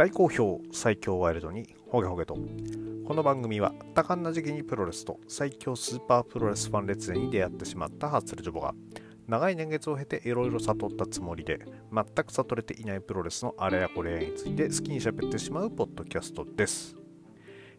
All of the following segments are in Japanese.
大好評最強ワイルドにホゲホゲとこの番組は多感な時期にプロレスと最強スーパープロレスファン列伝に出会ってしまったハッツルジョボが長い年月を経ていろいろ悟ったつもりで全く悟れていないプロレスのあれやこれやについて好きに喋ってしまうポッドキャストです。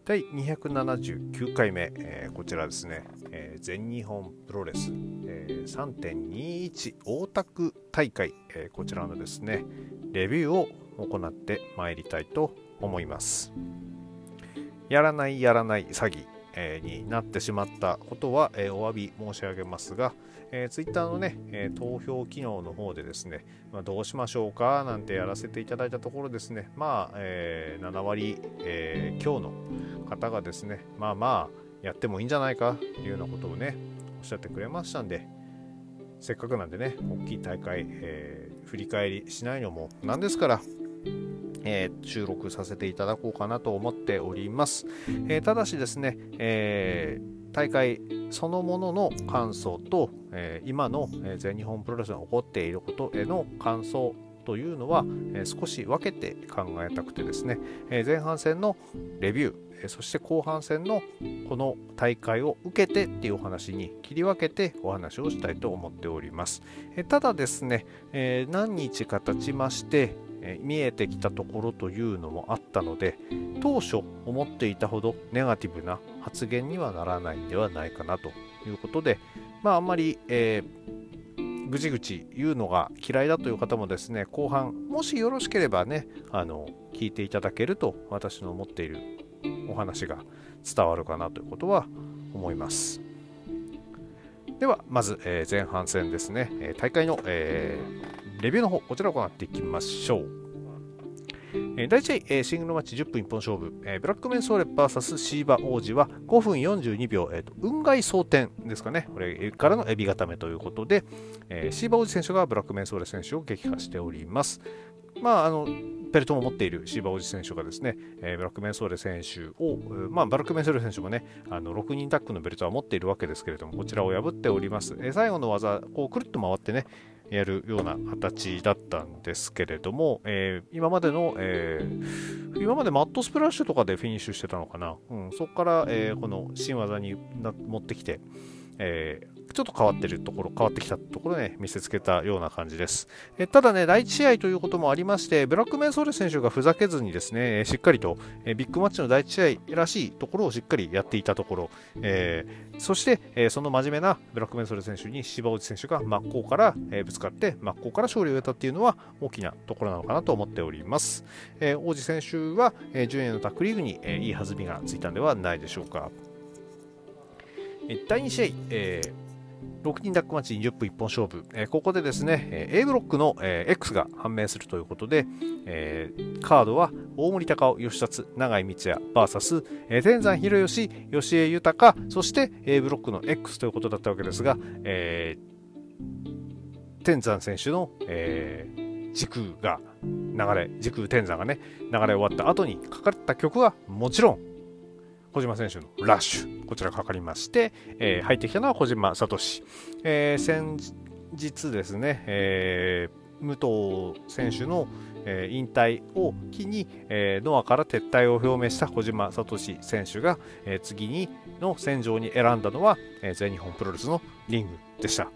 第279回目、えー、こちらですね、えー、全日本プロレス、えー、3.21大田区大会、えこちらのですねレビューを行ってまいりたいと思います。やらないやらない詐欺、えになってしまったことは、えお詫び申し上げますが、えー、ツイッターのね、え、投票機能の方でですね、ま、どうしましょうかなんてやらせていただいたところですね、まあ、え、7割、え、今日の方がですね、まあまあ、やってもいいんじゃないかというようなことをね、おっしゃってくれましたんで、せっかくなんでね、大きい大会、え、振り返りしないのもなんですから、えー、収録させていただこうかなと思っております。えー、ただしですね、えー、大会そのものの感想と、え今の全日本プロレスが起こっていることへの感想というのは、え少し分けて考えたくてですね、え前半戦のレビュー、えそして後半戦のこの大会を受けてっていうお話に切り分けてお話をしたいと思っております。えただですね、え何日か経ちまして、え見えてきたところというのもあったので当初思っていたほどネガティブな発言にはならないんではないかなということでまああんまり、えー、ぐちぐち言うのが嫌いだという方もですね後半もしよろしければねあの聞いていただけると私の思っているお話が伝わるかなということは思います。ではまず、え、前半戦ですね。大会の、えーレビューの方、こちらを行っていきましょう。えー、第1試合、シングルマッチ10分一本勝負、えー、ブラックメンソーレ VS シーバ王子は5分42秒、えーと、運外争点ですかね、これからのエビ固めということで、えー、シーバ王子選手がブラックメンソーレ選手を撃破しております。まあ、あのペルトも持っているシーバ王子選手がですね、えー、ブラックメンソーレ選手を、まあ、ブラックメンソーレ選手もね、あの6人タックのベルトは持っているわけですけれども、こちらを破っております。えー、最後の技、こうくるっと回ってね、やるような形だったんですけれども、えー、今までの、えー、今までマットスプラッシュとかでフィニッシュしてたのかな、うん、そこから、えー、この新技に持ってきて、えちょっと変わってるところ、変わってきたところね、見せつけたような感じです。えただね、第1試合ということもありまして、ブラックメンソーレ選手がふざけずにですね、しっかりと、えビッグマッチの第1試合らしいところをしっかりやっていたところ、えー、そして、えその真面目なブラックメンソーレ選手に芝内選手が真っ向から、えぶつかって、真っ向から勝利を得たっていうのは大きなところなのかなと思っております。えー、王子選手は、えー、順位のタックリーグに、えいい弾みがついたんではないでしょうか。第2試合、えー6人ダックマッチ20分1本勝負、えー、ここでですね、えー、A ブロックの、えー、X が判明するということで、えー、カードは大森隆夫、吉達、永井光也 VS、えー、天山博義、吉江豊、そして A ブロックの X ということだったわけですが、えー、天山選手の、えー、時空が流れ、時空天山がね、流れ終わった後にかかった曲はもちろん小島選手のラッシュ、こちらかかりまして、えー、入ってきたのは小島聡、えー、先日ですね、えー、武藤選手の、えー、引退を機に、えー、ノアから撤退を表明した小島聡選手が、えー、次にの戦場に選んだのは、えー、全日本プロレスのリングでした。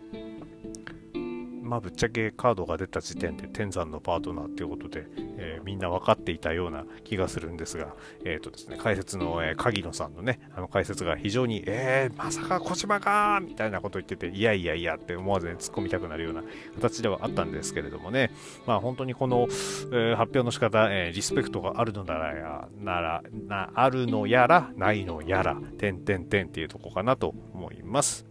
まあ、ぶっちゃけカードが出た時点で天山のパートナーということで、えー、みんな分かっていたような気がするんですが、えーとですね、解説の、えー、鍵野さんのね、あの解説が非常に、えー、まさか小島かみたいなこと言ってて、いやいやいやって思わず、ね、突っ込みたくなるような形ではあったんですけれどもね、まあ、本当にこの、えー、発表の仕方、えー、リスペクトがあるのならや、なら、なあるのやら、ないのやら、点点点っていうとこかなと思います。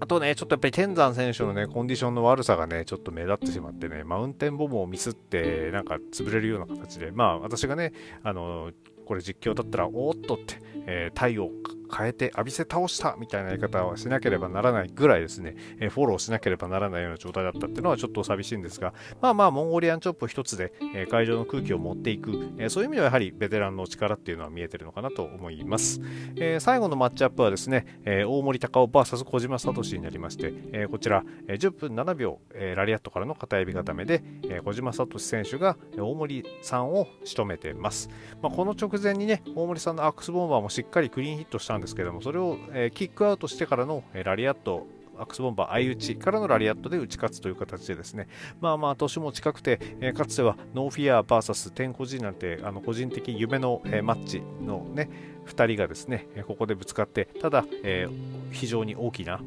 あとね、ちょっとやっぱり天山選手のね、コンディションの悪さがね、ちょっと目立ってしまってね、マウンテンボムをミスって、なんか潰れるような形で、まあ私がね、あの、これ実況だったら、おっとって、えー、体を変えて浴びせ倒したみたいな言い方はしなければならないぐらいですね、えフォローしなければならないような状態だったっていうのはちょっと寂しいんですが、まあまあ、モンゴリアンチョップ一つで、え会場の空気を持っていく、えそういう意味ではやはりベテランの力っていうのは見えてるのかなと思います。え最後のマッチアップはですね、え大森隆夫 VS 小島聡になりまして、えこちら、え10分7秒、えラリアットからの片指固めで、え小島聡選手が大森さんを仕留めてます。まあ、この直前にね、大森さんのアックスボンバーもしっかりクリーンヒットしたんですけども、それを、えキックアウトしてからの、えラリアットアックスボンバー相打ちからのラリアットで打ち勝つという形でですね、まあまあ年も近くて、えー、かつてはノーフィアー VS 天コジなんてあの個人的夢の、えー、マッチのね2人がですね、ここでぶつかって、ただ、えー、非常に大きな、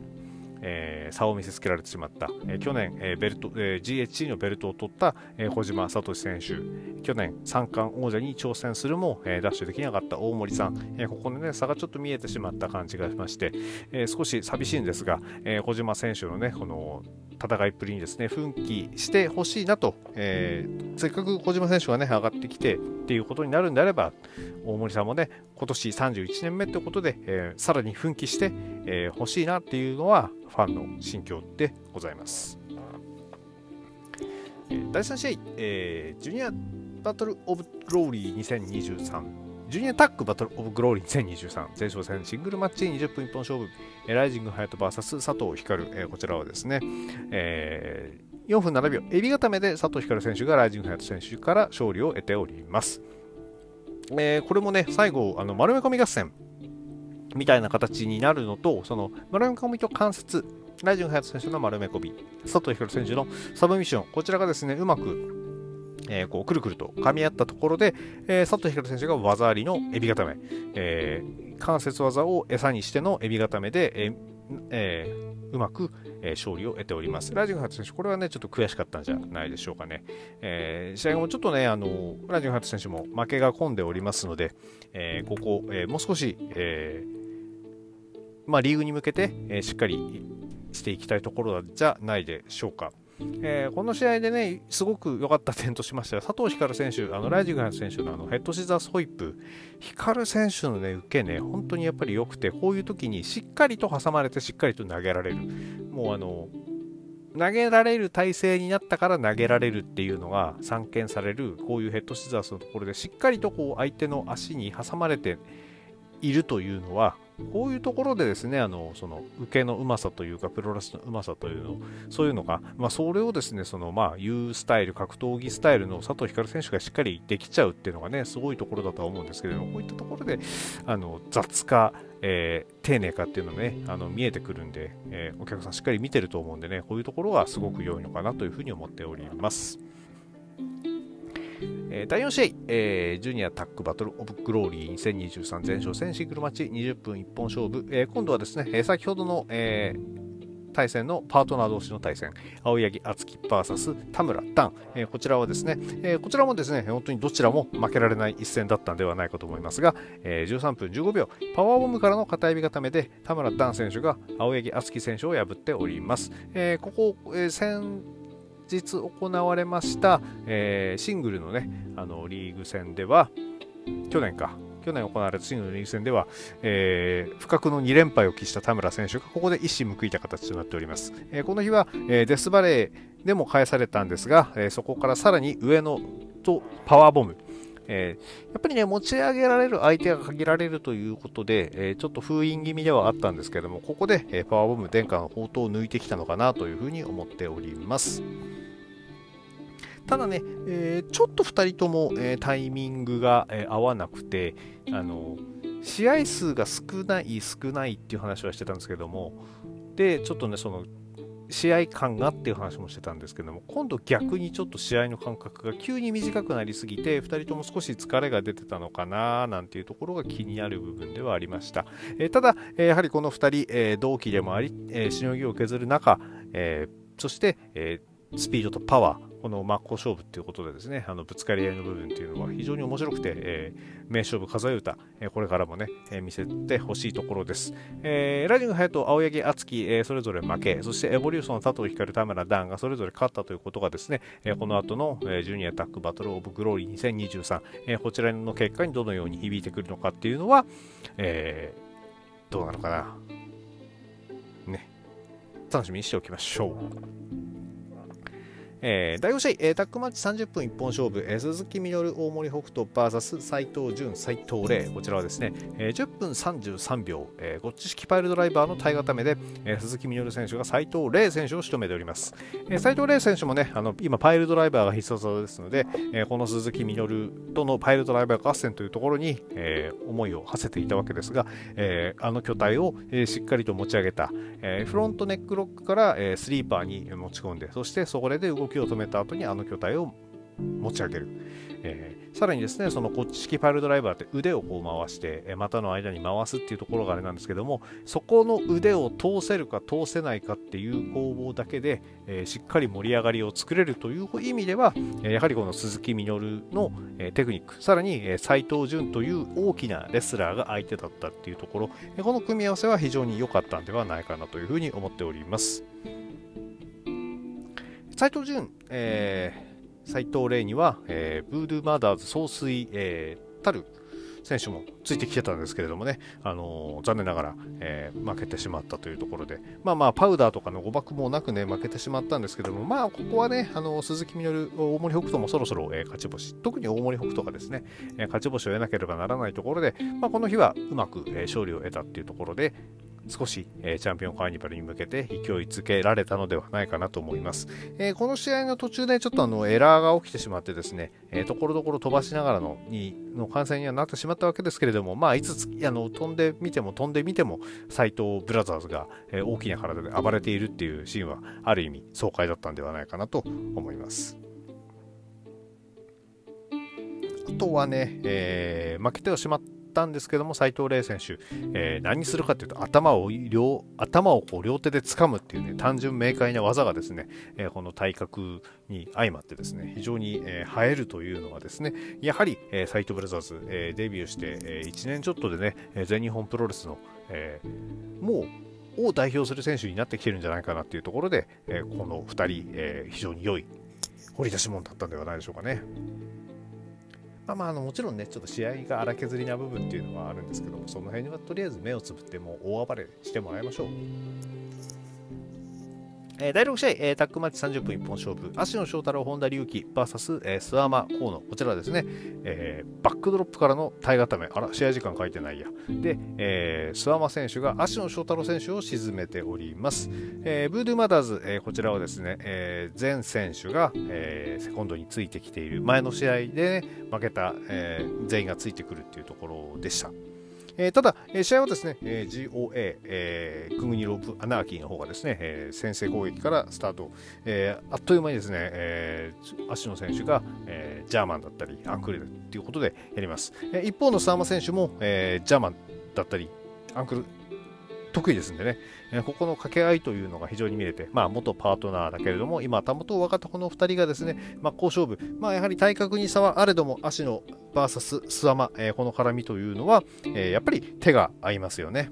えー、差を見せつけられてしまった、えー、去年、えーベルトえー、GHC のベルトを取った、えー、小島聡選手。去年三冠王者に挑戦するも、えー、ダッシュできなかった大森さん、えー、ここで、ね、差がちょっと見えてしまった感じがしまして、えー、少し寂しいんですが、えー、小島選手のねこの戦いっぷりにですね奮起してほしいなと、えー、せっかく小島選手がね上がってきてっていうことになるんであれば大森さんもね今年31年目ってことで、えー、さらに奮起してほ、えー、しいなっていうのはファンの心境でございます。第3試合、えー、ジュニアバトルオブローリー2023ジュニアタックバトルオブグローリー2023前哨戦シングルマッチ20分一本勝負。ライジングハヤト VS 佐藤光、えー、こちらはですね、えー、4分7秒。エビ固めで佐藤光選手がライジングハヤト選手から勝利を得ております、えー、これもね最後あの丸め込み合戦。みたいな形になるのと、その丸め込みと関節、ライジング隼人選手の丸め込み、佐藤光選手のサブミッション、こちらがですね、うまく、えー、こうくるくると噛み合ったところで、えー、佐藤光選手が技ありのエビ固め、えー、関節技を餌にしてのエビ固めで、えーえー、うまく、えー、勝利を得ております。ライジングハート選手、これはね、ちょっと悔しかったんじゃないでしょうかね。えー、試合後もちょっとね、あのライジングハート選手も負けが込んでおりますので、えー、ここ、えー、もう少し、えーまあ、リーグに向けて、え、しっかりしていきたいところじゃないでしょうか。えー、この試合でね、すごく良かった点としましては、佐藤光選手、あのライジング選手のあのヘッドシザースホイップ、光選手のね、受けね、本当にやっぱり良くて、こういう時にしっかりと挟まれて、しっかりと投げられる。もうあの、投げられる体勢になったから投げられるっていうのが散見される、こういうヘッドシザースのところで、しっかりとこう相手の足に挟まれているというのは、こういうところでですね、あのその受けのうまさというか、プロレスのうまさというの、そういうのが、まあ、それをですね、そのまあ、U スタイル、格闘技スタイルの佐藤光選手がしっかりできちゃうっていうのがね、すごいところだとは思うんですけれども、こういったところで、あの雑か、えー、丁寧かっていうのね、あの見えてくるんで、えー、お客さんしっかり見てると思うんでね、こういうところはすごく良いのかなというふうに思っております。えー、第4試合、えー、ジュニアタックバトルオブグローリー2023前哨戦シングルマッチ20分一本勝負、えー、今度はですね、えー、先ほどの、えー対戦のパートナー同士の対戦、青柳敦樹 VS 田村段、えー、こちらはですね、えー、こちらもですね、本当にどちらも負けられない一戦だったんではないかと思いますが、えー、13分15秒、パワーボムからの片指固めで田村段選手が青柳敦樹選手を破っております。えー、ここ、えー、日行われました、えー、シングルのね、あのリーグ戦では、去年か、去年行われたシングルのリーグ戦では、えー、不覚の2連敗を喫した田村選手がここで一矢報いた形となっております。えー、この日は、えー、デスバレーでも返されたんですが、えそこからさらに上のとパワーボム、えー、やっぱりね、持ち上げられる相手が限られるということで、えー、ちょっと封印気味ではあったんですけども、ここで、えー、パワーボム殿下の宝刀を抜いてきたのかなというふうに思っております。ただね、え、ちょっと2人とも、え、タイミングが、え、合わなくて、あの試合数が少ない少ないっていう話はしてたんですけどもでちょっとねその試合感がっていう話もしてたんですけども今度逆にちょっと試合の間隔が急に短くなりすぎて2人とも少し疲れが出てたのかななんていうところが気になる部分ではありました、えー、ただ、え、やはりこの2人、え、同期でもあり、えしのぎを削る中、えそして、えスピードとパワーこの真っ向勝負ということでですね、あのぶつかり合いの部分というのは非常に面白くて、えー、名勝負数え歌、えー、これからもね、えー、見せてほしいところです。えー、ライジング隼人、青柳敦樹、えー、それぞれ負け、そしてエボリューション、佐藤光、田村ダンがそれぞれ勝ったということがですね、えー、この後の、えー、ジュニアタックバトルオブグローリー2023、えー、こちらの結果にどのように響いてくるのかっていうのは、えーどうなのかな。ね。楽しみにしておきましょう。えー、第5試合、えー、タックマッチ30分一本勝負、えー、鈴木みのる、大森北斗 VS 斉藤潤、斉藤麗、こちらはですね、えー、10分33秒、えー、ゴッチ式パイルドライバーの体固めで、えー、鈴木みのる選手が斉藤麗選手を仕留めております。えー、斉藤麗選手もね、あの今、パイルドライバーが必殺技ですので、えー、この鈴木みのるとのパイルドライバー合戦というところに、えー、思いを馳せていたわけですが、えー、あの巨体を、えー、しっかりと持ち上げた、えー、フロントネックロックから、えー、スリーパーに持ち込んで、そしてそこで動くきを止めた後にあの巨体を持ち上げる、えー、さらにですねそのこっち式パイルドライバーって腕をこう回して、股の間に回すっていうところがあれなんですけどもそこの腕を通せるか通せないかっていう攻防だけで、えー、しっかり盛り上がりを作れるという意味では、やはりこの鈴木みの、テクニックさらに、え斉藤潤という大きなレスラーが相手だったっていうところ、この組み合わせは非常に良かったんではないかなというふうに思っております。斉藤潤、えー、斉藤麗には、えー、ブードゥーマーダーズ総帥、えー、たる選手もついてきてたんですけれどもね、あのー、残念ながら、えー、負けてしまったというところで、まあまあ、パウダーとかの誤爆もなくね、負けてしまったんですけども、まあ、ここはね、あのー、鈴木みのる、大森北斗もそろそろ、えー、勝ち星、特に大森北斗がですね、えー、勝ち星を得なければならないところで、まあ、この日はうまく、えー、勝利を得たっていうところで、少し、えー、チャンピオンカーニバルに向けて勢いづけられたのではないかなと思います。えー、この試合の途中でちょっとあのエラーが起きてしまってですね、えー、ところどころ飛ばしながらのにの観戦にはなってしまったわけですけれども、まあ、いつあの飛んでみても飛んでみても斎藤ブラザーズが、え大きな体で暴れているっていうシーンはある意味爽快だったんではないかなと思います。あとはね、え負けてはしまったったんですけども、斉藤麗選手、えー、何するかというと、頭を両頭をこう両手で掴むっていうね、単純明快な技がですね、えー、この体格に相まってですね、非常に、えー、映えるというのはですね、やはり、えー、斉藤ブラザーズ、えー、デビューして、えー、1年ちょっとでね、全日本プロレスの、えー、もうを代表する選手になってきてるんじゃないかなっていうところで、えー、この2人、えー、非常に良い掘り出し物だったんではないでしょうかね。まあまあ、あのもちろんね、ちょっと試合が荒削りな部分っていうのはあるんですけど、その辺にはとりあえず目をつぶっても大暴れしてもらいましょう。えー、第6試合、えー、タックマッチ30分一本勝負、芦野翔太郎、本田隆起 VS、えー、諏訪間河野、こちらですね、えー、バックドロップからの体固め、あら、試合時間書いてないや。で、えー、諏訪間選手が芦野翔太郎選手を沈めております。えー、ブードゥマダーズ、えー、こちらはですね、えー、全選手が、えー、セコンドについてきている、前の試合で、ね、負けた、えー、全員がついてくるっていうところでした。えー、ただ、えー、試合はですね、えー、GOA、えー、クングニロープアナーキーの方がですね、えー、先制攻撃からスタート、えー、あっという間にですね、えー、足の選手が、えー、ジャーマンだったり、アンクルということでやります。えー、一方のサーマ選手も、えー、ジャーマンだったり、アンクル得意ですんでね、えここの掛け合いというのが非常に見れて、まあ、元パートナーだけれども、今、たもと分かったこの2人がですね、真っ向勝負、まあ、やはり体格に差はあれども、足の VS スワマ、え、この絡みというのは、え、やっぱり手が合いますよね。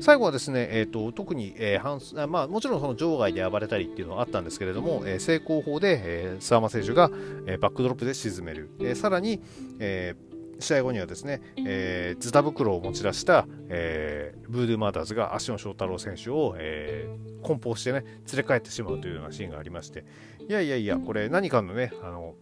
最後はですね、えーと、特に、えーまあ、もちろんその場外で暴れたりっていうのはあったんですけれども、えー、成功法で、えー、スワマ選手が、えー、バックドロップで沈める、えー、さらに、えー試合後にはですね、えー、ズタ袋を持ち出した、えー、ブードゥーマーダーズが足野翔太郎選手を、えー、梱包してね、連れ帰ってしまうというようなシーンがありまして、いやいやいや、これ何かのね、あの、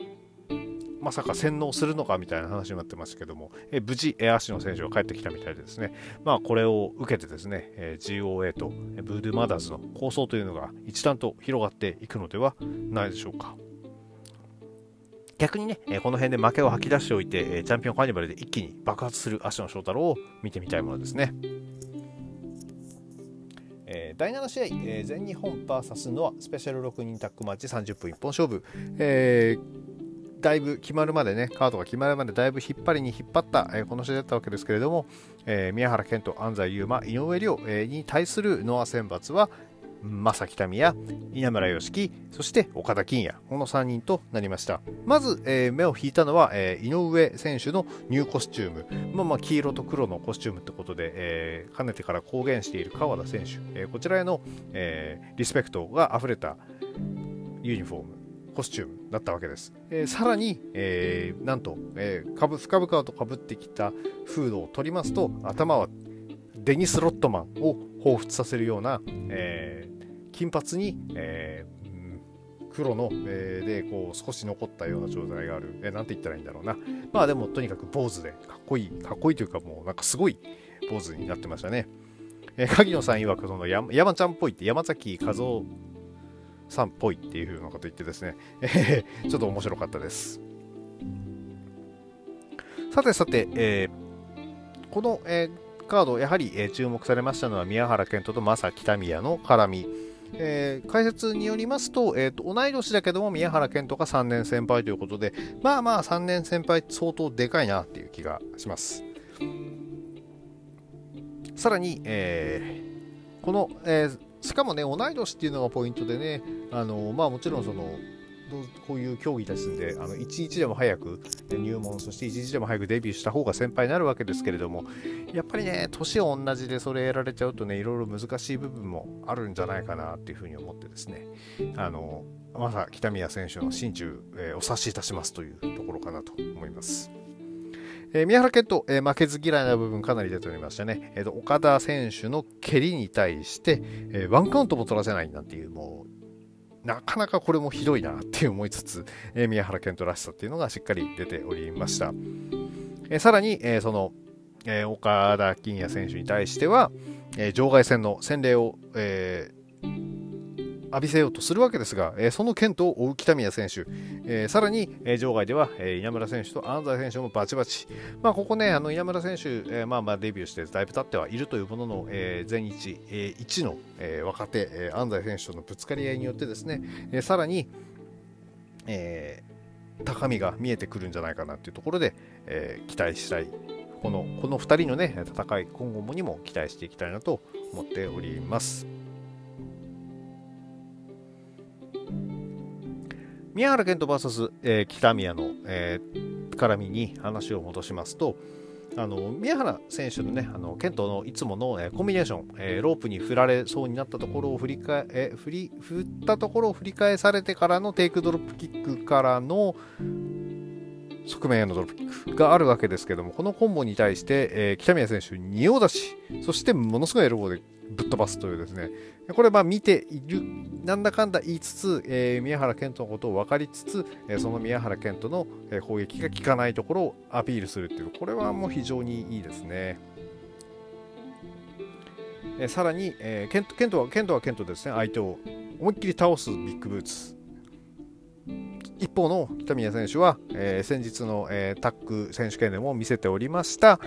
まさか洗脳するのかみたいな話になってましたけども、え無事、え足野選手が帰ってきたみたいでですね、まあ、これを受けてですね、え GOA とブードゥーマーダーズの構想というのが一段と広がっていくのではないでしょうか。逆にね、えこの辺で負けを吐き出しておいて、えチャンピオンカーニバルで一気に爆発する足野翔太郎を見てみたいものですね。えー、第7試合、えー、全日本 VS ノアスペシャル6人タッグマッチ30分一本勝負、えー、だいぶ決まるまでね、カードが決まるまでだいぶ引っ張りに引っ張った、えー、この試合だったわけですけれども、えー、宮原健人、安西優真、井上亮、えー、に対するノア選抜は、正木民也、稲村良樹、そして岡田金也、この3人となりました。まず、えー、目を引いたのは、えー、井上選手のニューコスチューム。まあ、まあ、黄色と黒のコスチュームってことで、えー、かねてから公言している川田選手、えこちらへの、えリスペクトが溢れたユニフォーム。コスチュームだったわけです。えー、さらに、えー、なんと、えー、かぶ深々とかぶってきたフードを取りますと頭はデニス・ロットマンを彷彿させるような、えー、金髪に、えー、黒の、えー、でこう少し残ったような状態がある、えー、なんて言ったらいいんだろうな。まあでもとにかく坊主でかっこいいかっこいいというかもうなんかすごい坊主になってましたね、えー、萩野さん曰くその山山ちゃんっぽいって山崎和夫さんっぽいっていうふうなこと言ってですね、えー、ちょっと面白かったです。さてさて、えー、この、えー、カード、やはり、え、注目されましたのは宮原健人と正北宮の絡み。えー、解説によりますと,、えーと、同い年だけども宮原健人が3年先輩ということでまあまあ3年先輩相当でかいなっていう気がしますさらに、えー、この、えー、しかもね同い年っていうのがポイントでねあのまあもちろんそのこういう競技ですんであの一日でも早く入門そして一日でも早くデビューした方が先輩になるわけですけれどもやっぱりね年同じでそれやられちゃうとねいろいろ難しい部分もあるんじゃないかなっていうふうに思ってですねあのまさ北宮選手の心中、えー、お察しいたしますというところかなと思います。えー、宮原健人、えー、負けず嫌いな部分かなり出ておりましたね。えーと、岡田選手の蹴りに対して、えー、ワンカウントも取らせないなんていう、もうなかなかこれもひどいなって思いつつ、えー、宮原健人らしさっていうのがしっかり出ておりました。えー、さらに、えー、その、え岡田金也選手に対しては、え場外戦の洗礼を、え浴びせようとするわけですが、えー、その剣と追う北宮選手、えー、さらに、えー、場外では、え稲村選手と安西選手もバチバチ、まあ、ここね、あの稲村選手、えまあ、まあデビューしてだいぶ経ってはいるというものの、え全日、え1の、え若手、え安西選手とのぶつかり合いによってですね、えさらに、え高みが見えてくるんじゃないかなというところで、え期待したい。このこの2人の、ね、戦い今後もにも期待していきたいなと思っております。宮原健人 VS、えー、北宮の、えー、絡みに話を戻しますと、あの宮原選手のね、あの健人のいつもの、えー、コンビネーション、えー、ロープに振られそうになったところを振り返、えー、振り振ったところを振り返されてからのテイクドロップキックからの側面へのドロップキックがあるわけですけども、このコンボに対して、えー、北宮選手、仁王出し、そしてものすごいエルボーでぶっ飛ばすというですね、これまあ見ている、なんだかんだ言いつつ、えー、宮原健人のことを分かりつつ、えー、その宮原健人の攻撃が効かないところをアピールするっていう、これはもう非常にいいですね。えー、さらに、えー、ケントケントはケントはケントですね、相手を思いっきり倒すビッグブーツ。一方の北宮選手は、えー、先日の、えー、タック選手権でも見せておりました、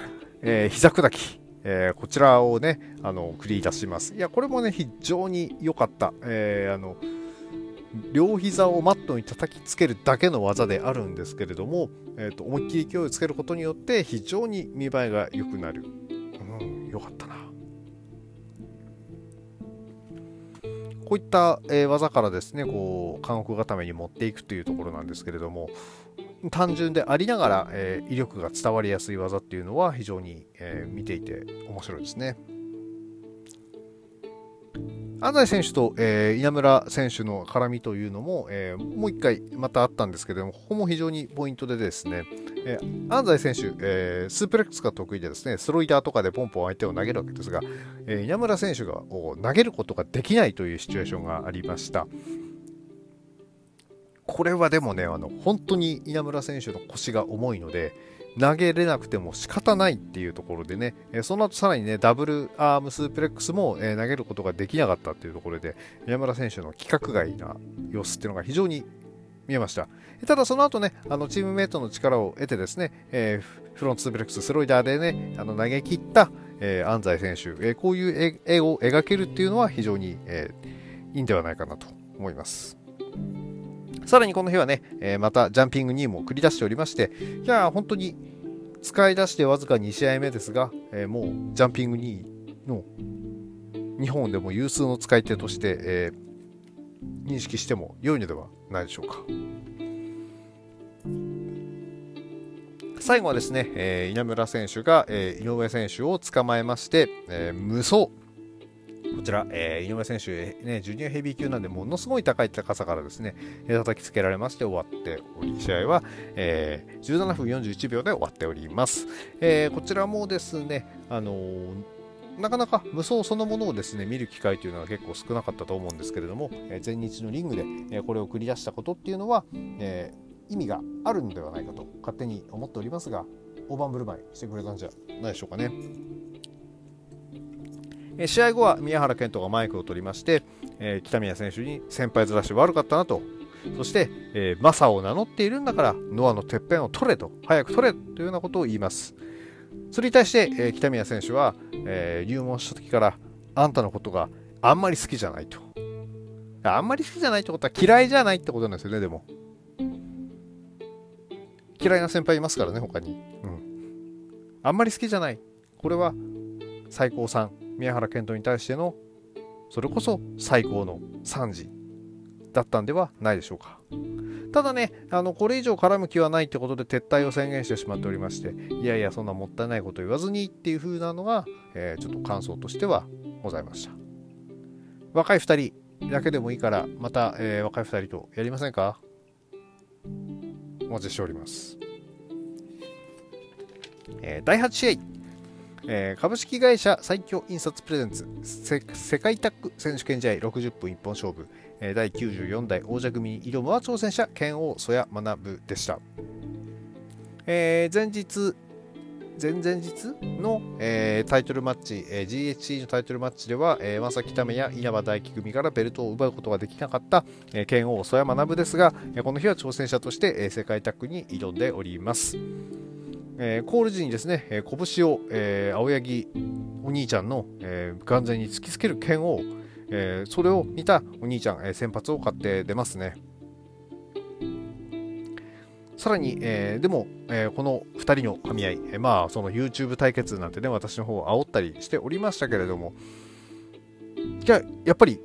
えー、膝砕き。えー、こちらをね、あの、繰り出します。いや、これもね、非常に良かった。えー、あの、両膝をマットに叩きつけるだけの技であるんですけれども、えーと、思いっきり勢いをつけることによって非常に見栄えが良くなる。うん、良かったな。こういった、え、技からですね、こう、韓国固めに持っていくというところなんですけれども、単純でありながら、えー、威力が伝わりやすい技っていうのは非常に、えー、見ていて面白いですね。安西選手と、えー、稲村選手の絡みというのも、えー、もう一回またあったんですけども、ここも非常にポイントでですね、えー、安西選手、えスープレックスが得意でですね、スロイダーとかでポンポン相手を投げるわけですが、え稲村選手が投げることができないというシチュエーションがありました。これはでもね、あの本当に稲村選手の腰が重いので、投げれなくても仕方ないっていうところでね、えその後さらにね、ダブルアームスープレックスも、え投げることができなかったっていうところで、稲村選手の規格外な様子っていうのが非常に見えました。ただその後ね、あのチームメイトの力を得てですね、えー、フロントスープレックス、スロイダーでね、あの投げ切った、えー、安西選手、えー、こういう絵を描けるっていうのは非常に、えいいんではないかなと思います。さらにこの日はね、えー、またジャンピング2も繰り出しておりまして、いや本当に使い出してわずか2試合目ですが、えー、もうジャンピング2の日本でも有数の使い手として、えー、認識しても良いのではないでしょうか。最後はですね、えー、稲村選手が、えー、井上選手を捕まえまして、えー、無双こちら、えー、井上選手、ね、ジュニアヘビー級なんで、ものすごい高い高さからですね、叩きつけられまして終わっており、試合は、えー、17分41秒で終わっております。えー、こちらもですね、あの、なかなか無双そのものをですね見る機会というのは結構少なかったと思うんですけれども、え、前日のリングで、え、これを繰り出したことっていうのは、え、意味があるのではないかと勝手に思っておりますが大盤振る舞いしてくれたんじゃないでしょうかね。試合後は宮原健人がマイクを取りまして、え北宮選手に先輩ずらし悪かったなと。そして、えー、マサを名乗っているんだからノアのてっぺんを取れと。早く取れというようなことを言います。それに対して、えー、北宮選手は、えー、入門した時からあんたのことがあんまり好きじゃないと。あんまり好きじゃないってことは嫌いじゃないってことなんですよねでも。嫌いな先輩いますからね他に。うん。あんまり好きじゃない。これは最高さん。宮原健人に対してのそれこそ最高の賛辞だったんではないでしょうか。ただね、あのこれ以上絡む気はないってことで撤退を宣言してしまっておりまして、いやいや、そんなもったいないこと言わずにっていう風なのが、えー、ちょっと感想としてはございました。若い2人だけでもいいから、また、えー、若い2人とやりませんか？お待ちしております。えー、第8試合、えー、株式会社最強印刷プレゼンツ世界タッグ選手権試合60分一本勝負第94代王者組に挑むは挑戦者剣王曽谷学でした、えー、前日前々日の、えー、タイトルマッチ、えー、GHC のタイトルマッチでは、えー、正木為や稲葉大輝組からベルトを奪うことができなかった、えー、剣王曽谷学ですが、えー、この日は挑戦者として、えー、世界タッグに挑んでおります。えー、コール時にですね、えー、拳を、えー、青柳お兄ちゃんの、えー、眼前に突きつける剣王えー、それを見たお兄ちゃん、えー、先発を買って出ますね。さらに、えー、でも、えー、この2人の噛み合い、えー、まあその YouTube 対決なんてね私の方を煽ったりしておりましたけれどもややっぱり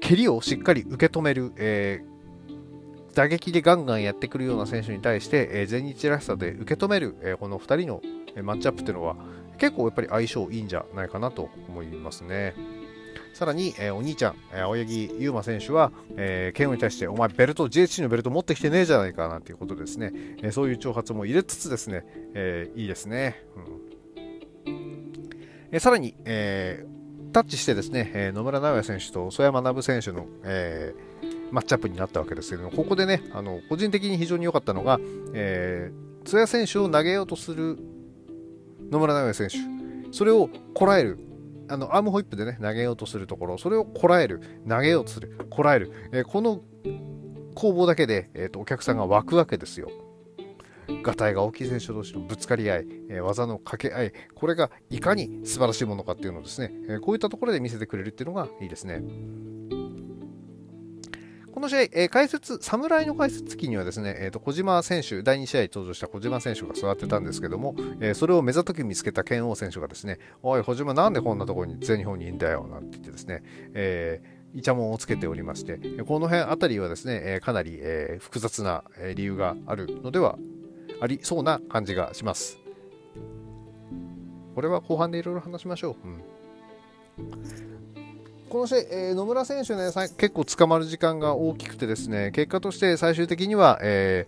蹴りをしっかり受け止める、えー、打撃でガンガンやってくるような選手に対して、えー、全日らしさで受け止める、えー、この2人のマッチアップっていうのは結構やっぱり相性いいんじゃないかなと思いますね。さらに、えー、お兄ちゃん、えー、青柳優馬選手は、えー、剣王に対して、お前、ベルト、GHC のベルト持ってきてねえじゃないかなということですね、えー、そういう挑発も入れつつですね、えー、いいですね。うんえー、さらに、えー、タッチしてですね、えー、野村直哉選手と曽山学選手の、えー、マッチアップになったわけですけども、ここでね、あの個人的に非常に良かったのが、えー、津谷選手を投げようとする野村直哉選手、それをこらえる。あのアームホイップでね投げようとするところ。それをこらえる。投げようとする。こらえる、えー、この攻防だけで、えーと、お客さんが湧くわけですよ。がたいが大きい選手同士のぶつかり合い、えー、技の掛け合い、これがいかに素晴らしいものかっていうのをですね、えー、こういったところで見せてくれるっていうのがいいですね。この試合、えー、解説、侍の解説機にはですね、えーと、小島選手、第2試合登場した小島選手が座ってたんですけども、えー、それを目ざとき見つけた剣王選手がですね、おい、小島なんでこんなところに全日本にいんだよ、なんて言ってですね、えー、イチャモンをつけておりまして、この辺あたりはですね、え、かなり、えー、複雑な理由があるのではありそうな感じがします。これは後半でいろいろ話しましょう。うんこの試合、えー、野村選手ね、結構捕まる時間が大きくてですね、結果として最終的には、え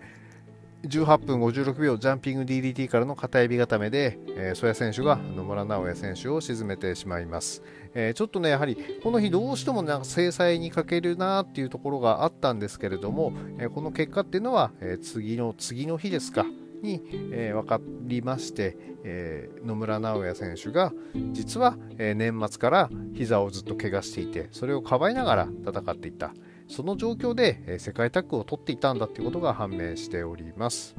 ー、18分56秒ジャンピング DDT からの片指固めで、えー、曽谷選手が野村直哉選手を沈めてしまいます。えー、ちょっとね、やはりこの日どうしてもなんか制裁に欠けるなっていうところがあったんですけれども、えー、この結果っていうのは、えー、次の次の日ですか、に、えー、分かりまして、えー、野村直哉選手が実は、えー、年末から膝をずっと怪我していてそれをかばいながら戦っていた。その状況で、えー、世界タッグを取っていたんだということが判明しております。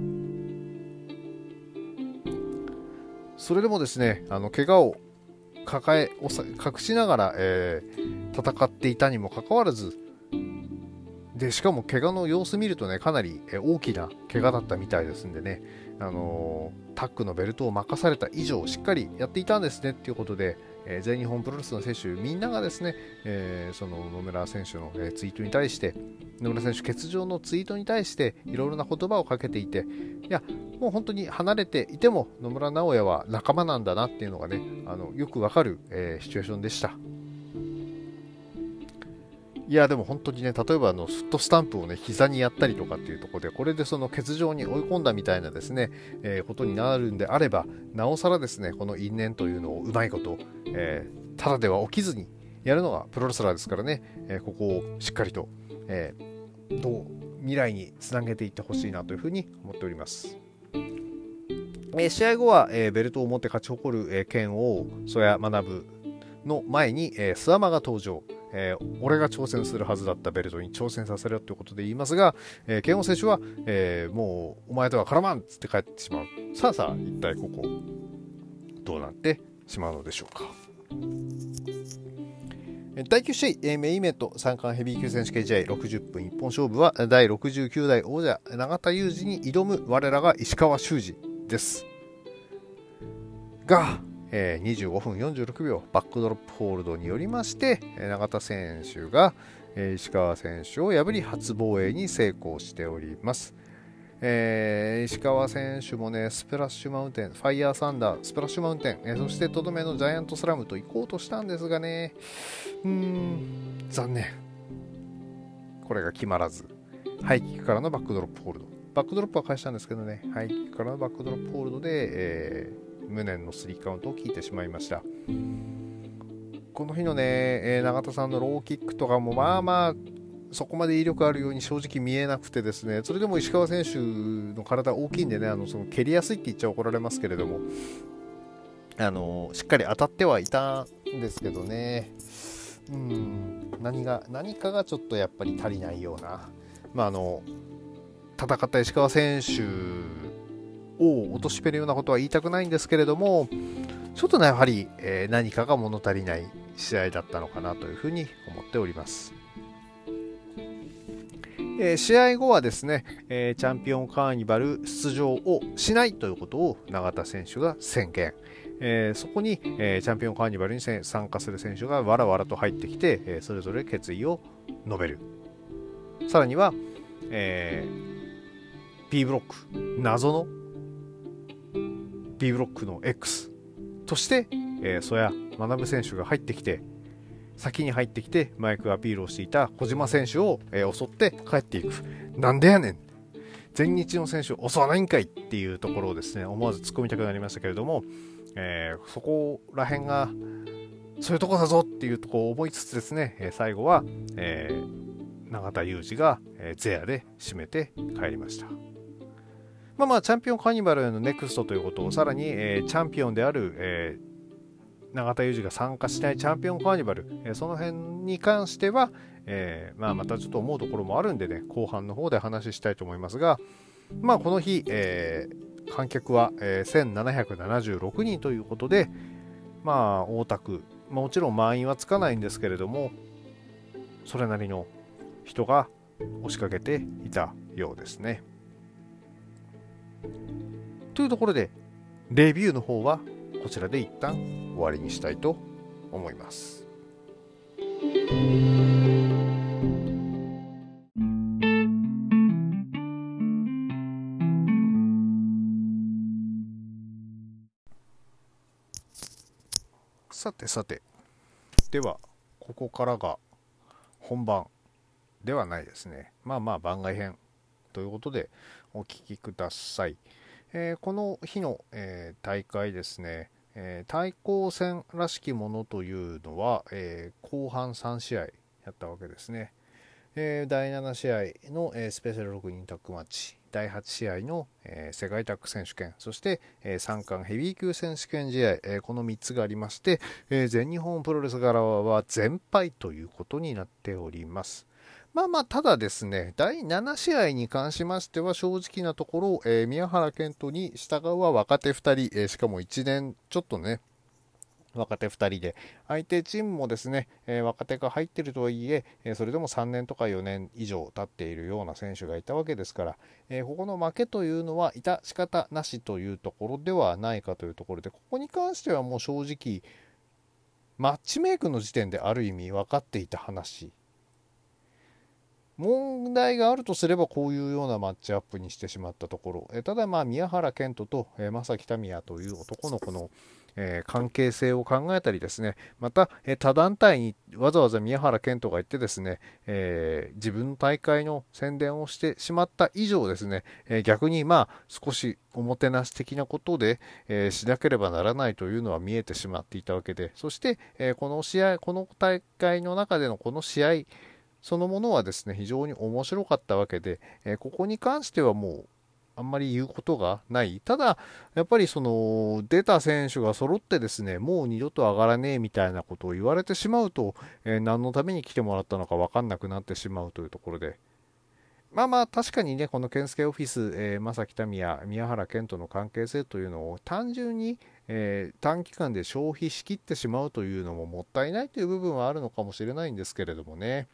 それでもですねあの怪我を抱え隠しながら、えー、戦っていたにもかかわらずでしかも怪我の様子見るとねかなり大きな怪我だったみたいですんでね、あのー、タックのベルトを任された以上しっかりやっていたんですねっていうことで、えー、全日本プロレスの選手みんながですね、えー、その野村選手の、えツイートに対して野村選手欠場のツイートに対していろいろな言葉をかけていていやもう本当に離れていても野村直哉は仲間なんだなっていうのがねあのよくわかる、えシチュエーションでした。いやでも本当にね例えばあのフットスタンプをね膝にやったりとかっていうところでこれでその欠場に追い込んだみたいなですね、えー、ことになるんであればなおさらですねこの因縁というのをうまいこと、えー、ただでは起きずにやるのがプロレスラーですからね、えー、ここをしっかりと、えどう未来につなげていってほしいなというふうに思っております。え試合後は、えベルトを持って勝ち誇る、え剣王曽谷学の前に、え諏訪間が登場。えー、俺が挑戦するはずだったベルトに挑戦させろということで言いますが、えー、剣王選手は、えー、もうお前とは絡まんっつって帰ってしまう。さあさあ、一体ここ、どうなってしまうのでしょうか。第9試合、メインイベント三冠ヘビー級選手権試合60分一本勝負は第69代王者永田裕二に挑む我らが石川修司です。が、えー、25分46秒バックドロップホールドによりまして永田選手が、えー、石川選手を破り初防衛に成功しております。えー、石川選手もね、スプラッシュマウンテン、ファイヤーサンダー、スプラッシュマウンテン、えー、そしてとどめのジャイアントスラムと行こうとしたんですがね、うん、残念。これが決まらず、ハイキックからのバックドロップホールド。バックドロップは返したんですけどね、ハイキックからのバックドロップホールドで、え、無念のスリーカウントを聞いてしまいました。この日のね、え、永田さんのローキックとかもまあまあそこまで威力あるように正直見えなくてですねそれでも石川選手の体大きいんでねあのその蹴りやすいって言っちゃ怒られますけれどもあのしっかり当たってはいたんですけどね。うん何が何かがちょっとやっぱり足りないようなまああの戦った石川選手を落としめるようなことは言いたくないんですけれども、ちょっとね、やはり、えー、何かが物足りない試合だったのかなというふうに思っております。えー、試合後はですね、えー、チャンピオンカーニバル出場をしないということを永田選手が宣言。えー、そこに、えチャンピオンカーニバルに参加する選手がわらわらと入ってきて、えそれぞれ決意を述べる。さらには、え P ブロック、謎の B ブロックの X として、えー、曽谷学選手が入ってきて先に入ってきてマイクアピールをしていた小島選手を、えー、襲って帰っていくなんでやねん全日の選手を襲わないんかいっていうところをですね思わず突っ込みたくなりましたけれども、えー、そこら辺がそういうとこだぞっていうとこを思いつつですね、え最後は、え永田裕二が、えゼアで締めて帰りました。まあまあ、チャンピオンカーニバルのネクストということを、さらに、えー、チャンピオンである、えー、永田裕二が参加しないチャンピオンカーニバル、えー、その辺に関しては、えー、まあ、またちょっと思うところもあるんでね、後半の方で話したいと思いますが、まあ、この日、えー、観客は、えー、1776人ということで、まあ、大田区、まあ、もちろん満員はつかないんですけれども、それなりの人が押しかけていたようですね。というところで、レビューの方はこちらで一旦終わりにしたいと思います。さてさて、では、ここからが本番ではないですね。まあまあ番外編ということでお聞きください。えー、この日の、えー、大会ですね、えー、対抗戦らしきものというのは、え後半3試合やったわけですね。え第7試合の、えスペシャル6人タッグマッチ、第8試合の、え世界タッグ選手権、そして、え3冠ヘビー級選手権試合、えこの3つがありまして、え全日本プロレス側は全敗ということになっております。まあまあ、ただですね、第7試合に関しましては正直なところ、えー、宮原健人に従うは若手2人、えー、しかも1年ちょっとね、若手2人で、相手チームもですね、えー、若手が入ってるとはいええそれでも3年とか4年以上経っているような選手がいたわけですから、えここの負けというのは、致し方なしというところではないかというところで、ここに関してはもう正直、マッチメイクの時点である意味分かっていた話。問題があるとすればこういうようなマッチアップにしてしまったところ、えただまあ宮原健人と、え正木民也という男の子の、えー、関係性を考えたりですね、また、えー、他団体にわざわざ宮原健人が行ってですね、えー、自分の大会の宣伝をしてしまった以上ですね、え逆にまあ少しおもてなし的なことで、えしなければならないというのは見えてしまっていたわけで、そして、えこの試合、この大会の中でのこの試合そのものはですね、非常に面白かったわけで、えここに関してはもうあんまり言うことがない。ただ、やっぱりその、出た選手が揃ってですね、もう二度と上がらねえみたいなことを言われてしまうと、えー、何のために来てもらったのか分かんなくなってしまうというところで。まあまあ、確かにね、この健介オフィス、えー、正木民也、宮原健との関係性というのを単純に、えー、短期間で消費しきってしまうというのももったいないという部分はあるのかもしれないんですけれどもね。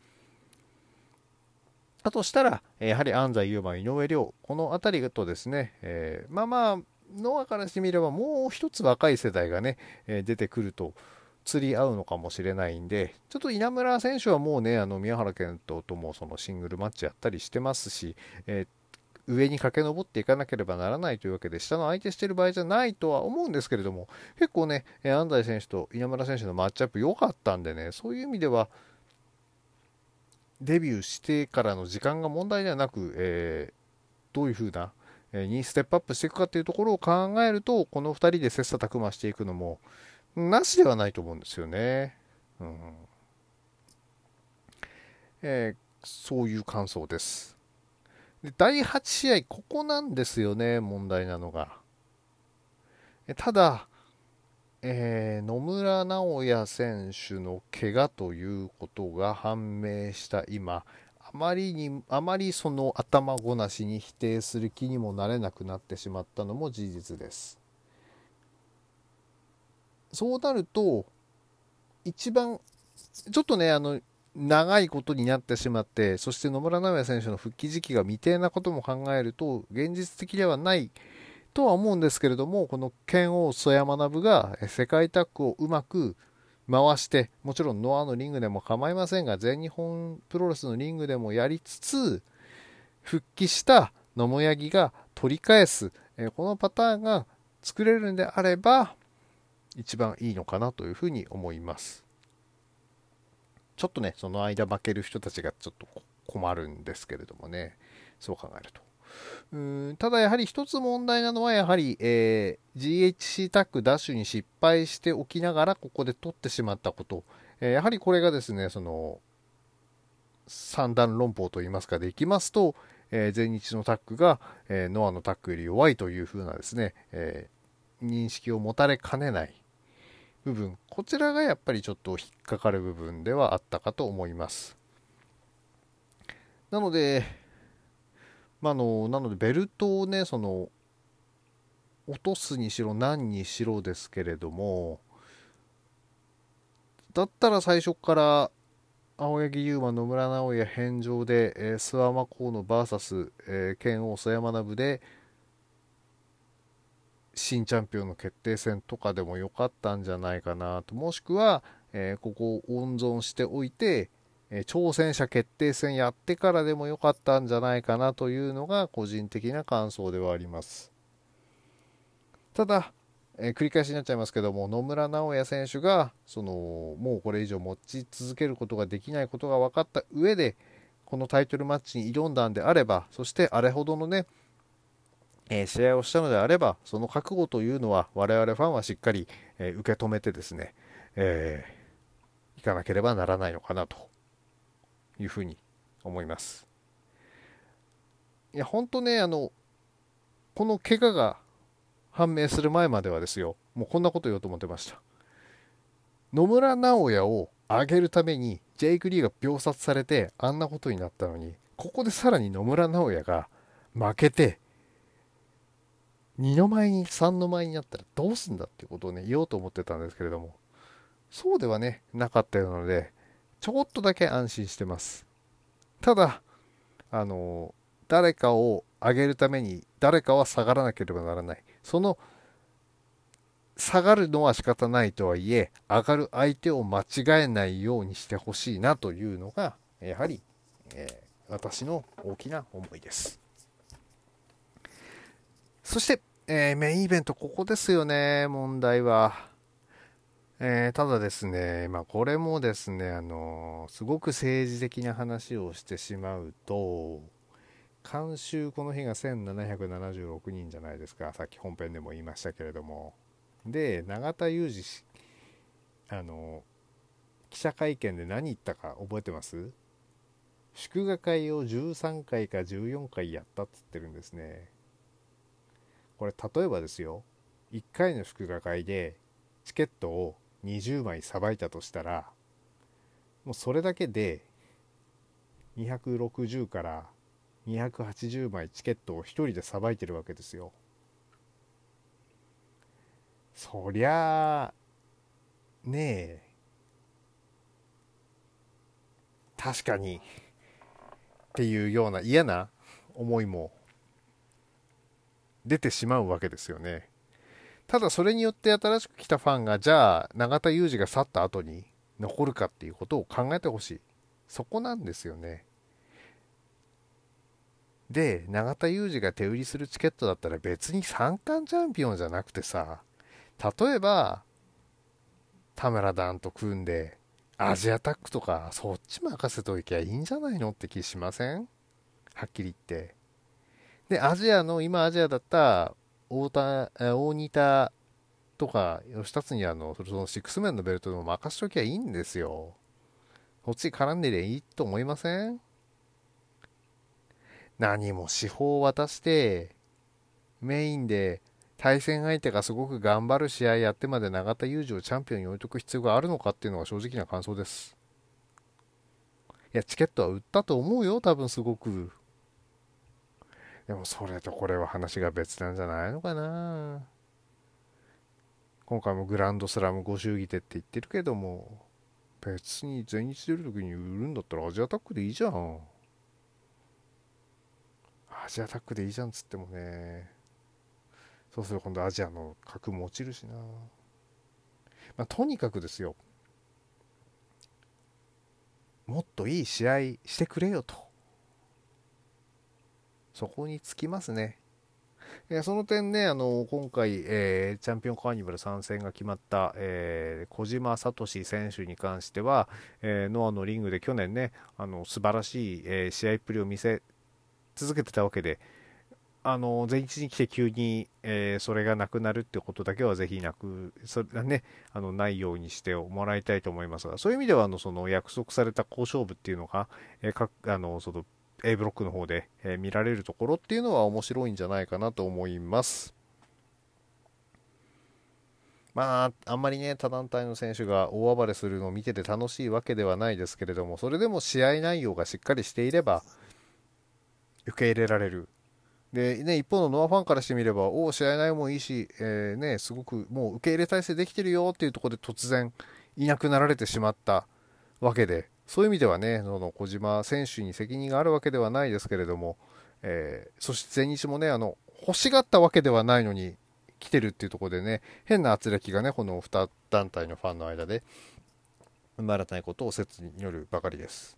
だとしたら、やはり安西優真、井上涼、この辺りとですね、えー、まあまあ、ノアからしてみればもう一つ若い世代がね、えー、出てくると釣り合うのかもしれないんで、ちょっと稲村選手はもうね、あの宮原健人ともそのシングルマッチやったりしてますし、えー、上に駆け上っていかなければならないというわけで、下の相手してる場合じゃないとは思うんですけれども、結構ね、安西選手と稲村選手のマッチアップ良かったんでね、そういう意味では、デビューしてからの時間が問題ではなく、えー、どういうふうな、えー、にステップアップしていくかというところを考えると、この2人で切磋琢磨していくのも、なしではないと思うんですよね。うんえー、そういう感想です。で第8試合、ここなんですよね、問題なのが。ただ、えー、野村直哉選手の怪我ということが判明した今、あまりに、あまりその頭ごなしに否定する気にもなれなくなってしまったのも事実です。そうなると、一番、ちょっとね、あの、長いことになってしまって、そして野村直哉選手の復帰時期が未定なことも考えると、現実的ではないとは思うんですけれども、この剣王曽山学が世界タッグをうまく回して、もちろんノアのリングでも構いませんが、全日本プロレスのリングでもやりつつ、復帰した野茂八木が取り返す、このパターンが作れるんであれば、一番いいのかなというふうに思います。ちょっとね、その間負ける人たちがちょっと困るんですけれどもね、そう考えると。うんただやはり一つ問題なのはやはり、えー、GHC タックダッシュに失敗しておきながらここで取ってしまったこと、えー、やはりこれがですねその三段論法といいますかでいきますと、えー、全日のタックが、えノアのタックより弱いというふうなですね、え認識を持たれかねない部分。こちらがやっぱりちょっと引っかかる部分ではあったかと思います。なのでまあのなのでベルトをねその落とすにしろ何にしろですけれどもだったら最初から青柳優馬野村直哉返上で、えー、諏訪間河野 VS、えー、剣王曽山学で新チャンピオンの決定戦とかでもよかったんじゃないかなと。もしくは、えー、ここを温存しておいて、え挑戦者決定戦やってからでもよかったんじゃないかなというのが個人的な感想ではあります。ただ、え、繰り返しになっちゃいますけども野村直哉選手がそのもうこれ以上持ち続けることができないことが分かった上でこのタイトルマッチに挑んだんであればそしてあれほどのね、え、試合をしたのであればその覚悟というのは我々ファンはしっかり、え、受け止めてですね、えいかなければならないのかなというふうに思います。いや、本当ね、あの、この怪我が判明する前まではですよ、もうこんなこと言おうと思ってました。野村直哉を上げるためにジェイク・リーが秒殺されてあんなことになったのに、ここでさらに野村直哉が負けて、2の前に3の前になったらどうすんだっていうことをね、言おうと思ってたんですけれども、そうではね、なかったようなので、ちょこっとだけ安心してます。ただ、あの、誰かを上げるために誰かは下がらなければならない。その下がるのは仕方ないとはいえ、上がる相手を間違えないようにしてほしいなというのが、やはり、えー、私の大きな思いです。そして、えー、メインイベント、ここですよね、問題は。えー、ただですね、まあ、これもですね、あのすごく政治的な話をしてしまうと、監修この日が1776人じゃないですか、さっき本編でも言いましたけれども。で、永田裕二、あの記者会見で何言ったか覚えてます？祝賀会を13回か14回やったっつってるんですね。これ例えばですよ、1回の祝賀会でチケットを20枚さばいたとしたら、もうそれだけで260から280枚チケットを1人でさばいてるわけですよ。そりゃあ、ねえ、確かにっていうような嫌な思いも出てしまうわけですよね。ただそれによって新しく来たファンがじゃあ永田裕二が去った後に残るかっていうことを考えてほしい。そこなんですよね。で、永田裕二が手売りするチケットだったら別に三冠チャンピオンじゃなくてさ、例えば、田村団と組んで、アジアタックとか、そっち任せといきゃいいんじゃないのって気しません？はっきり言って。で、アジアの、今アジアだった大田、大仁田とか、吉達にあの、そのシックスメンのベルトでも任しときゃいいんですよ。そっち絡んでりゃいいと思いません？何も司法を渡して、メインで対戦相手がすごく頑張る試合やってまで永田裕二をチャンピオンに置いとく必要があるのかっていうのが正直な感想です。いや、チケットは売ったと思うよ、多分すごく。でもそれとこれは話が別なんじゃないのかな今回もグランドスラムご祝儀手って言ってるけども、別に全日出るときに売るんだったらアジアタックでいいじゃん。アジアタックでいいじゃんっつってもね。そうすると今度アジアの格も落ちるしな。まあ、とにかくですよ。もっといい試合してくれよと。そこにつきますね。その点ね、あの今回、えー、チャンピオンカーニバル参戦が決まった、えー、小島聡選手に関しては、え、ノアのリングで去年ね、あの素晴らしい、え試合っぷりを見せ続けてたわけで、あの前日に来て急に、え、それがなくなるってことだけはぜひなくそれがねあのないようにしてもらいたいと思いますがそういう意味ではあのその約束された交渉部っていうのが、え、かあのその A ブロックの方で、え、見られるところっていうのは面白いんじゃないかなと思います。まあ、あんまりね、他団体の選手が大暴れするのを見てて楽しいわけではないですけれども、それでも試合内容がしっかりしていれば、受け入れられるで、ね、一方のノアファンからしてみれば、おお、試合内容もいいし、えー、ね、すごくもう受け入れ体制できてるよっていうところで突然いなくなられてしまったわけで、そういう意味ではね、その小島選手に責任があるわけではないですけれども、えー、そして全日もね、あの、欲しがったわけではないのに来てるっていうところでね、変な圧力がね、この2団体のファンの間で生まれないことを説によるばかりです。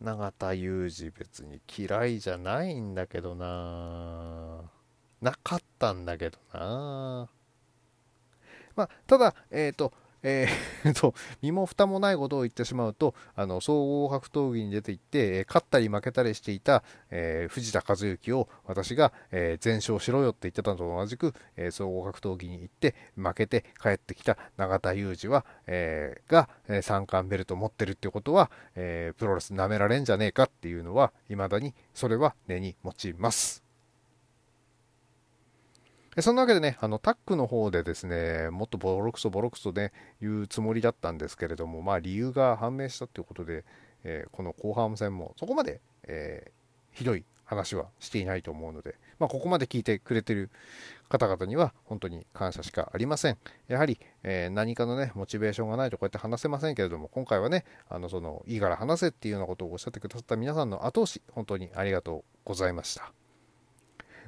永田裕二別に嫌いじゃないんだけどななかったんだけどなまあ、ただ、えっ、ー、と、えー、と、身も蓋もないことを言ってしまうと、あの、総合格闘技に出ていって、勝ったり負けたりしていた、えー、藤田和幸を私が、えー、全勝しろよって言ってたのと同じく、え総合格闘技に行って負けて帰ってきた永田裕二は、えが、三冠ベルト持ってるってことは、えプロレス舐められんじゃねえかっていうのは、未だにそれは根に持ちます。そんなわけでね、あのタックの方でですね、もっとボロクソボロクソね、言うつもりだったんですけれども、まあ理由が判明したということで、えー、この後半戦もそこまで、えー、ひどい話はしていないと思うので、まあ、ここまで聞いてくれてる方々には本当に感謝しかありません。やはり、えー、何かのね、モチベーションがないとこうやって話せませんけれども、今回はね、あの、その、いいから話せっていうようなことをおっしゃってくださった皆さんの後押し、本当にありがとうございました。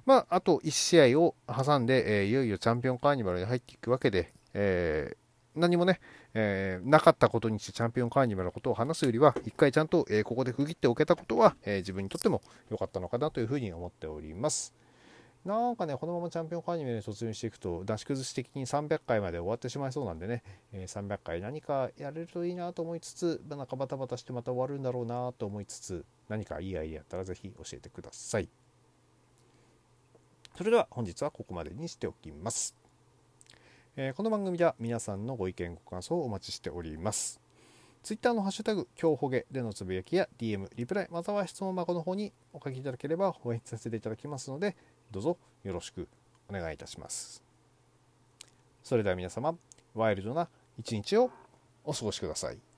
まあ、あと1試合を挟んで、えー、いよいよチャンピオンカーニバルに入っていくわけで、えー、何もね、えー、なかったことにしてチャンピオンカーニバルのことを話すよりは、一回ちゃんと、えここで区切っておけたことは、え自分にとっても良かったのかなというふうに思っております。なんかね、このままチャンピオンカーニバルに突入していくと、出し崩し的に300回まで終わってしまいそうなんでね、え、300回何かやれるといいなと思いつつ、なんかバタバタしてまた終わるんだろうなと思いつつ、何かいいアイデアあったらぜひ教えてください。それでは本日はここまでにしておきます。えー、この番組では皆さんのご意見ご感想をお待ちしております。Twitter のハッシュタグ、今日ほげでのつぶやきや DM、リプライ、または質問箱の方にお書きいただければ応援させていただきますので、どうぞよろしくお願いいたします。それでは皆様、ワイルドな一日をお過ごしください。